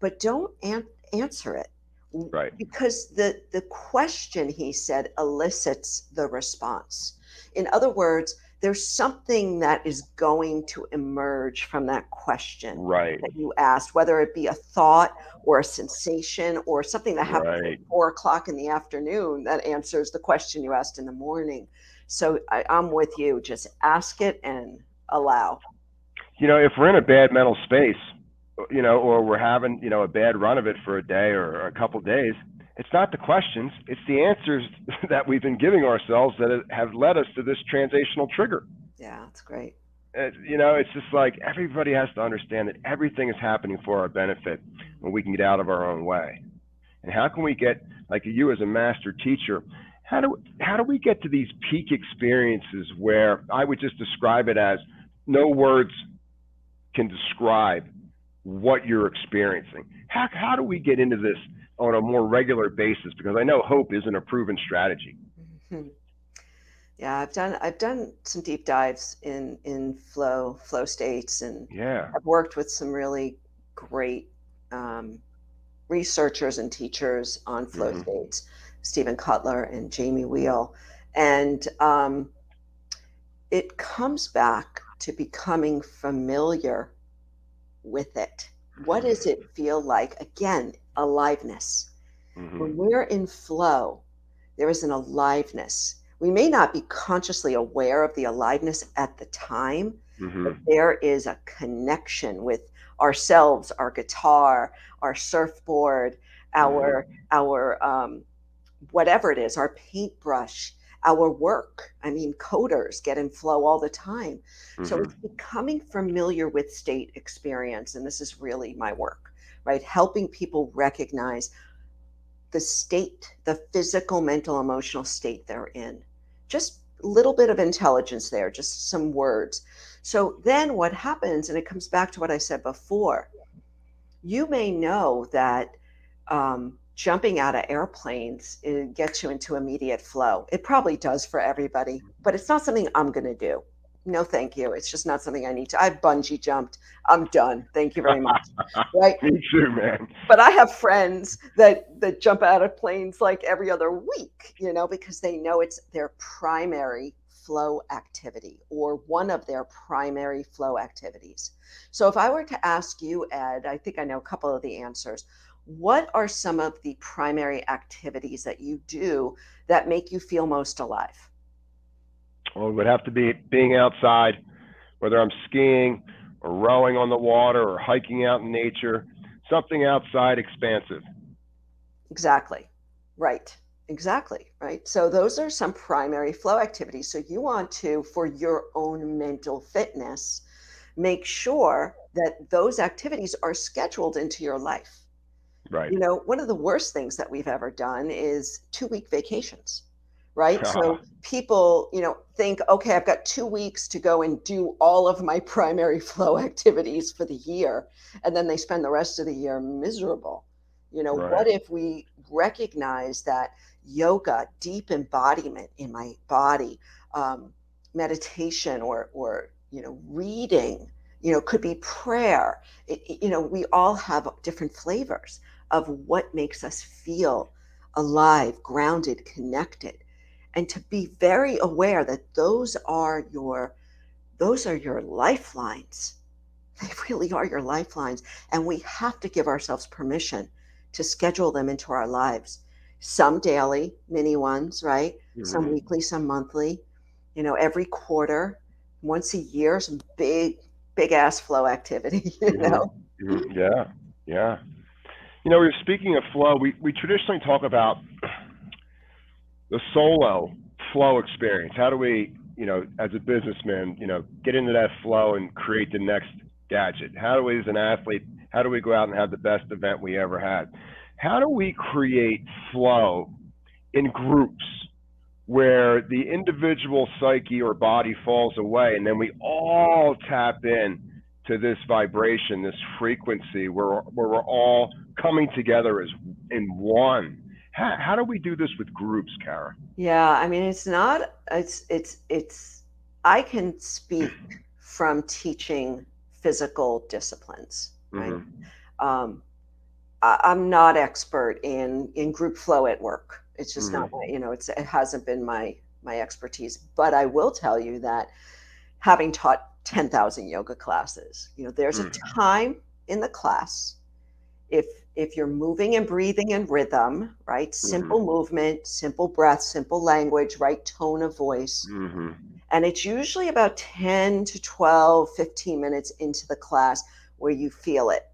but don't an- answer it. Right. Because the, the question, he said, elicits the response. In other words, there's something that is going to emerge from that question right. that you asked, whether it be a thought or a sensation or something that happened right. at four o'clock in the afternoon that answers the question you asked in the morning. So I, I'm with you. Just ask it and allow. You know, if we're in a bad mental space, you know, or we're having, you know, a bad run of it for a day or a couple days, it's not the questions, it's the answers (laughs) that we've been giving ourselves that have led us to this transitional trigger. Yeah, that's great. Uh, you know, it's just like everybody has to understand that everything is happening for our benefit when we can get out of our own way. And how can we get, like you as a master teacher, how do how do we get to these peak experiences where I would just describe it as no words can describe what you're experiencing. How, how do we get into this on a more regular basis? Because I know hope isn't a proven strategy. Mm-hmm. Yeah, I've done I've done some deep dives in in flow flow states, and yeah, I've worked with some really great um, researchers and teachers on flow mm-hmm. states, Steven Kotler and Jamie Wheal, and um, it comes back to becoming familiar with it. What does it feel like? Again, aliveness. Mm-hmm. When we're in flow, there is an aliveness. We may not be consciously aware of the aliveness at the time, mm-hmm. but there is a connection with ourselves, our guitar, our surfboard, our mm-hmm. our um, whatever it is, our paintbrush, our work. I mean, coders get in flow all the time. Mm-hmm. So it's becoming familiar with state experience. And this is really my work, right? Helping people recognize the state, the physical, mental, emotional state they're in. Just a little bit of intelligence there, just some words. So then what happens, and it comes back to what I said before, you may know that um, jumping out of airplanes it gets you into immediate flow. It probably does for everybody, but it's not something I'm going to do. No, thank you. It's just not something I need to. I've bungee jumped. I'm done. Thank you very much. (laughs) right? Me too, man. But I have friends that that jump out of planes like every other week, you know, because they know it's their primary flow activity or one of their primary flow activities. So if I were to ask you, Ed, I think I know a couple of the answers what are some of the primary activities that you do that make you feel most alive? Well, it would have to be being outside, whether I'm skiing or rowing on the water or hiking out in nature, something outside expansive. Exactly. Right. Exactly. Right. So those are some primary flow activities. So you want to, for your own mental fitness, make sure that those activities are scheduled into your life. Right. You know, one of the worst things that we've ever done is two week vacations, right? (laughs) So people, you know, think, okay, I've got two weeks to go and do all of my (laughs) primary flow activities for the year. And then they spend the rest of the year miserable. You know, Right. what if we recognize that yoga, deep embodiment in my body, um, meditation or, or, you know, reading, you know, could be prayer. It- you know, we all have different flavors of what makes us feel alive, grounded, connected and to be very aware that those are your those are your lifelines (laughs) they really are your lifelines and we have to give ourselves permission to schedule them into our lives some daily mini ones right some Mhm. weekly some monthly you know every quarter once a year some big big ass flow activity (laughs) you Mhm. know Mhm. Yeah, yeah. You know, we're speaking of flow. We we traditionally talk about the solo flow experience. How do we, you know, as a businessman, you know, get into that flow and create the next gadget? How do we, as an athlete, how do we go out and have the best event we ever had? How do we create flow in groups where the individual psyche or body falls away and then we all tap in to this vibration, this frequency where, where we're all coming together as in one? How, how do we do this with groups, Cara? Yeah, I mean, it's not, it's, it's, it's, I can speak from teaching physical disciplines, right? Mhm. Um, I, I'm not expert in, in group flow at work. It's just not my, you know, it's, it hasn't been my, my expertise, but I will tell you that having taught 10,000 yoga classes, you know, there's a Mm. time in the class if if you're moving and breathing in rhythm, right? Simple movement, simple breath, simple language, right tone of voice. Mhm. And it's usually about 10 to 12, 15 minutes into the class where you feel it.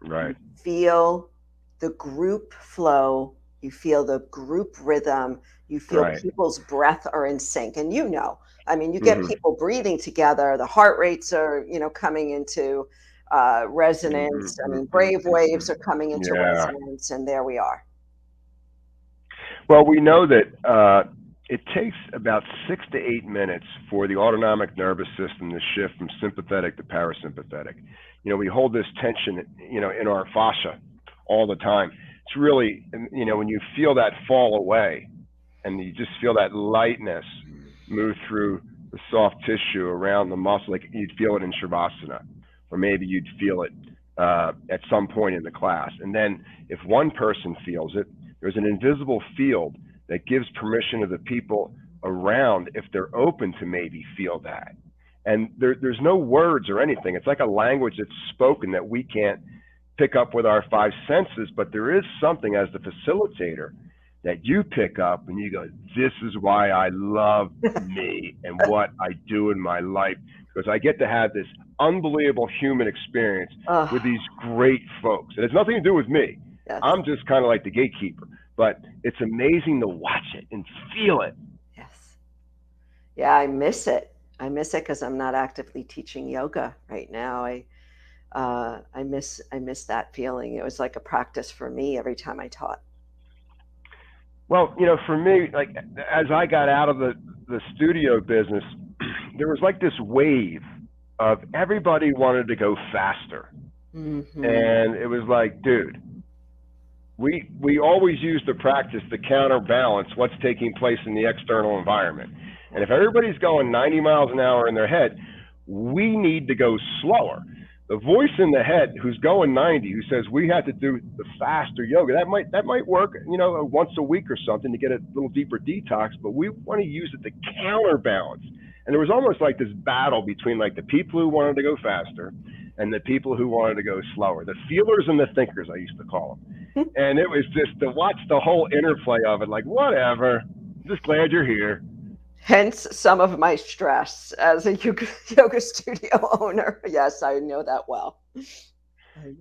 Right. Feel the group flow, you feel the group rhythm, you feel Right. people's breath are in sync. And you know, I mean, you get Mhm. people breathing together, the heart rates are, you know, coming into uh, resonance. I mean, Mhm. brain waves are coming into Yeah. resonance, and there we are. Well, we know that uh, it takes about six to eight minutes for the autonomic nervous system to shift from sympathetic to parasympathetic. You know, we hold this tension, you know, in our fascia all the time. It's really, you know, when you feel that fall away and you just feel that lightness move through the soft tissue around the muscle, like you'd feel it in Shavasana, or maybe you'd feel it uh, at some point in the class. And then if one person feels it, there's an invisible field that gives permission to the people around if they're open to maybe feel that. And there, there's no words or anything. It's like a language that's spoken that we can't pick up with our five senses, but there is something as the facilitator that you pick up and you go, This is why I love me and what I do in my life. Because I get to have this unbelievable human experience Ugh, with these great folks. It has nothing to do with me. yes, I'm just kind of like the gatekeeper, but it's amazing to watch it and feel it. yes. Yeah, I miss it. I miss it because I'm not actively teaching yoga right now. I uh, I miss I miss that feeling. It was like a practice for me every time I taught. Well, you know, for me, like as I got out of the the studio business, there was like this wave of everybody wanted to go faster, Mhm. and it was like, dude, we we always use the practice to counterbalance what's taking place in the external environment. And if everybody's going 90 miles an hour in their head, we need to go slower. The voice in the head who's going 90, who says we have to do the faster yoga, that might that might work, you know, once a week or something to get a little deeper detox. But we want to use it to counterbalance. And there was almost like this battle between like the people who wanted to go faster and the people who wanted to go slower. The feelers and the thinkers, I used to call them. (laughs) and it was just to watch the whole interplay of it. Like whatever, just glad you're here. Hence, some of my stress as a yoga, (laughs) yoga studio owner. (laughs) Yes, I know that well.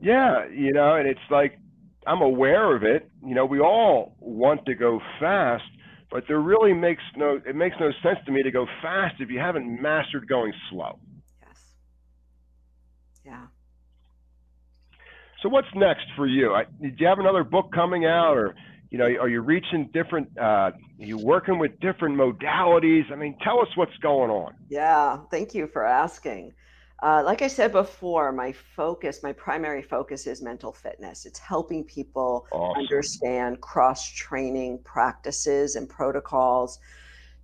Yeah, you know, and it's like I'm aware of it. You know, we all want to go fast, but there really makes no it makes no sense to me to go fast if you haven't mastered going slow. Yes. Yeah. So what's next for you? I, did you have another book coming out, or you know, are you reaching different? Uh, are you working with different modalities? I mean, tell us what's going on. Yeah, thank you for asking. Uh, like I said before, my focus, my primary focus is mental fitness. It's helping people awesome. understand cross training practices and protocols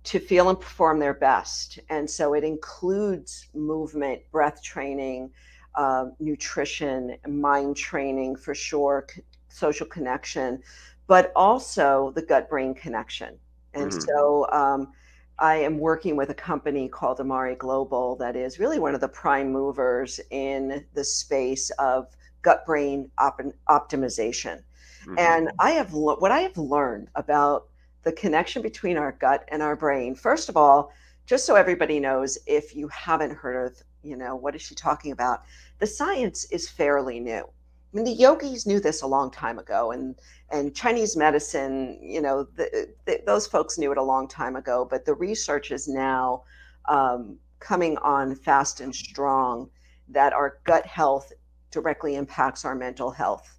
to feel and perform their best. And so it includes movement, breath training, uh, nutrition, mind training for sure, c- social connection, but also the gut brain connection. And mm-hmm. so um, I am working with a company called Amare Global that is really one of the prime movers in the space of gut brain op- optimization. Mm-hmm. And I have lo- what I have learned about the connection between our gut and our brain. First of all, just so everybody knows, if you haven't heard of, you know, what is she talking about? The science is fairly new. I mean, the yogis knew this a long time ago, and and Chinese medicine, you know, the, the, those folks knew it a long time ago. But the research is now um, coming on fast and strong that our gut health directly impacts our mental health.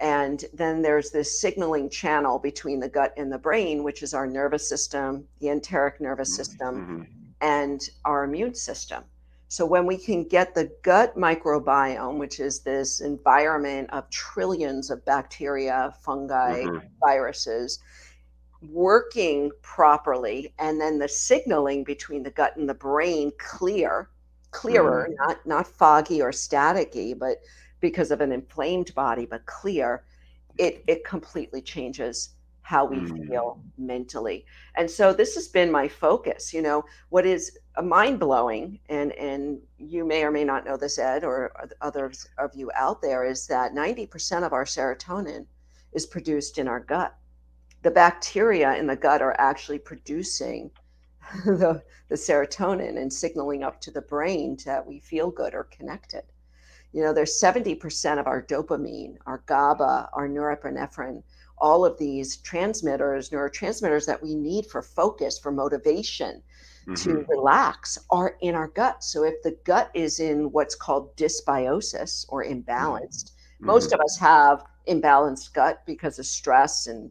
And then there's this signaling channel between the gut and the brain, which is our nervous system, the enteric nervous mm-hmm. system, mm-hmm. and our immune system. So when we can get the gut microbiome, which is this environment of trillions of bacteria, fungi, mm-hmm. viruses, working properly, and then the signaling between the gut and the brain clear, clearer, mm-hmm. not not foggy or staticky, but because of an inflamed body, but clear, it it completely changes how we mm. feel mentally. And so this has been my focus. You know, what is mind blowing, and and you may or may not know this, Ed, or others of you out there, is that 90% of our serotonin is produced in our gut. The bacteria in the gut are actually producing (laughs) the, the serotonin and signaling up to the brain that we feel good or connected. You know, there's 70% of our dopamine, our GABA, our norepinephrine all of these transmitters, neurotransmitters that we need for focus, for motivation, mm-hmm. to relax are in our gut. So if the gut is in what's called dysbiosis or imbalanced, mm-hmm. most of us have imbalanced gut because of stress and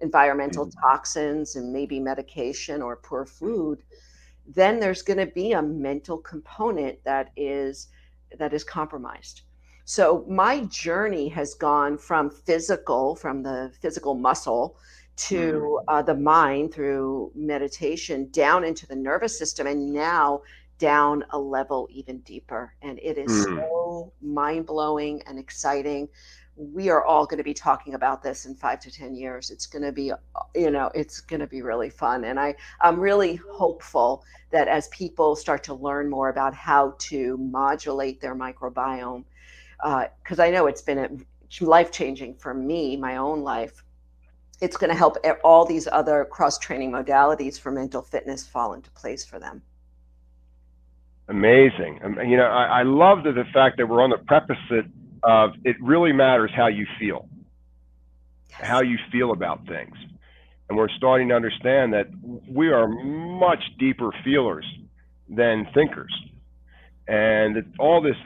environmental mm-hmm. toxins and maybe medication or poor food then there's going to be a mental component that is that is compromised so my journey has gone from physical, from the physical muscle to mm. uh, the mind through meditation down into the nervous system and now down a level even deeper. And it is mm. so mind blowing and exciting. We are all going to be talking about this in five to 10 years. It's going to be, you know, it's going to be really fun. And I, I'm really hopeful that as people start to learn more about how to modulate their microbiome, because uh, I know it's been a life changing for me, my own life. It's going to help all these other cross training modalities for mental fitness fall into place for them. Amazing. You know, I, I love the, the fact that we're on the preface of it really matters how you feel, yes. how you feel about things. And we're starting to understand that we are much deeper feelers than thinkers. And all this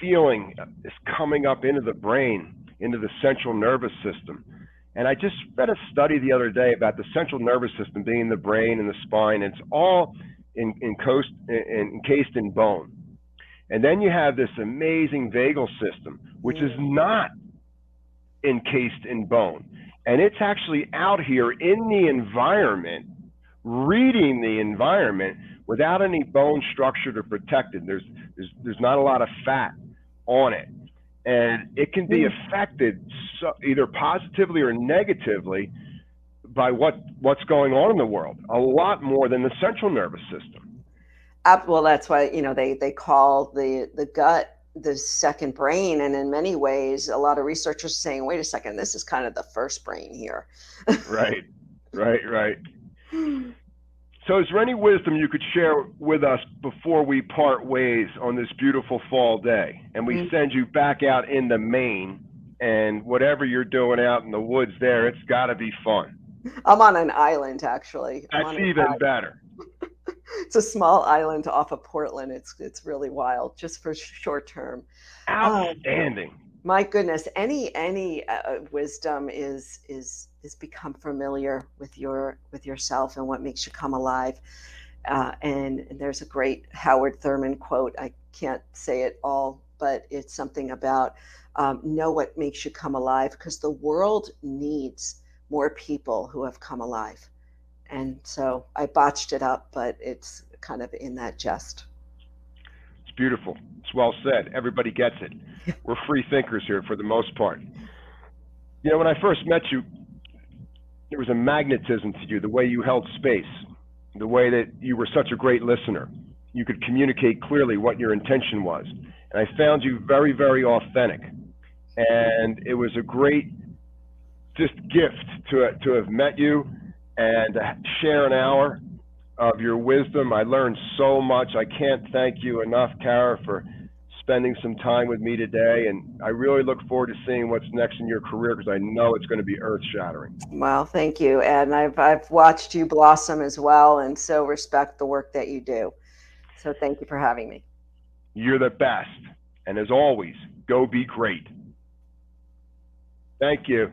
feeling is coming up into the brain, into the central nervous system. And I just read a study the other day about the central nervous system being the brain and the spine. It's all in, in coast, in, encased in bone. And then you have this amazing vagal system, which is mm. not encased in bone. And it's actually out here in the environment, reading the environment without any bone structure to protect it. There's, there's, there's not a lot of fat on it. And it can be hmm. affected so, either positively or negatively by what, what's going on in the world, a lot more than the central nervous system. Well, that's why, you know, they, they call the, the gut the second brain. And in many ways, a lot of researchers are saying, wait a second, this is kind of the first brain here. (laughs) right, right, right. (laughs) So, is there any wisdom you could share with us before we part ways on this beautiful fall day and we mm-hmm. send you back out in the Maine and whatever you're doing out in the woods there, it's got to be fun. I'm on an island, actually. That's even island. better. (laughs) it's a small island off of Portland. It's it's really wild, just for short term. Outstanding. Um, My goodness, any any uh, wisdom is is is become familiar with your with yourself and what makes you come alive. Uh, and, and there's a great Howard Thurman quote. I can't say it all, but it's something about um, know what makes you come alive because the world needs more people who have come alive. And so I botched it up, but it's kind of in that jest. It's beautiful. It's well said. Everybody gets it. (laughs) We're free thinkers here for the most part. You know, when I first met you, there was a magnetism to you, the way you held space, the way that you were such a great listener. You could communicate clearly what your intention was. And I found you very, very authentic. And it was a great just gift to, to have met you and share an hour of your wisdom. I learned so much. I can't thank you enough, Cara, for spending some time with me today. And I really look forward to seeing what's next in your career because I know it's going to be earth shattering. Well, thank you. And I've, I've watched you blossom as well and so respect the work that you do. So thank you for having me. You're the best. And as always, go be great. Thank you.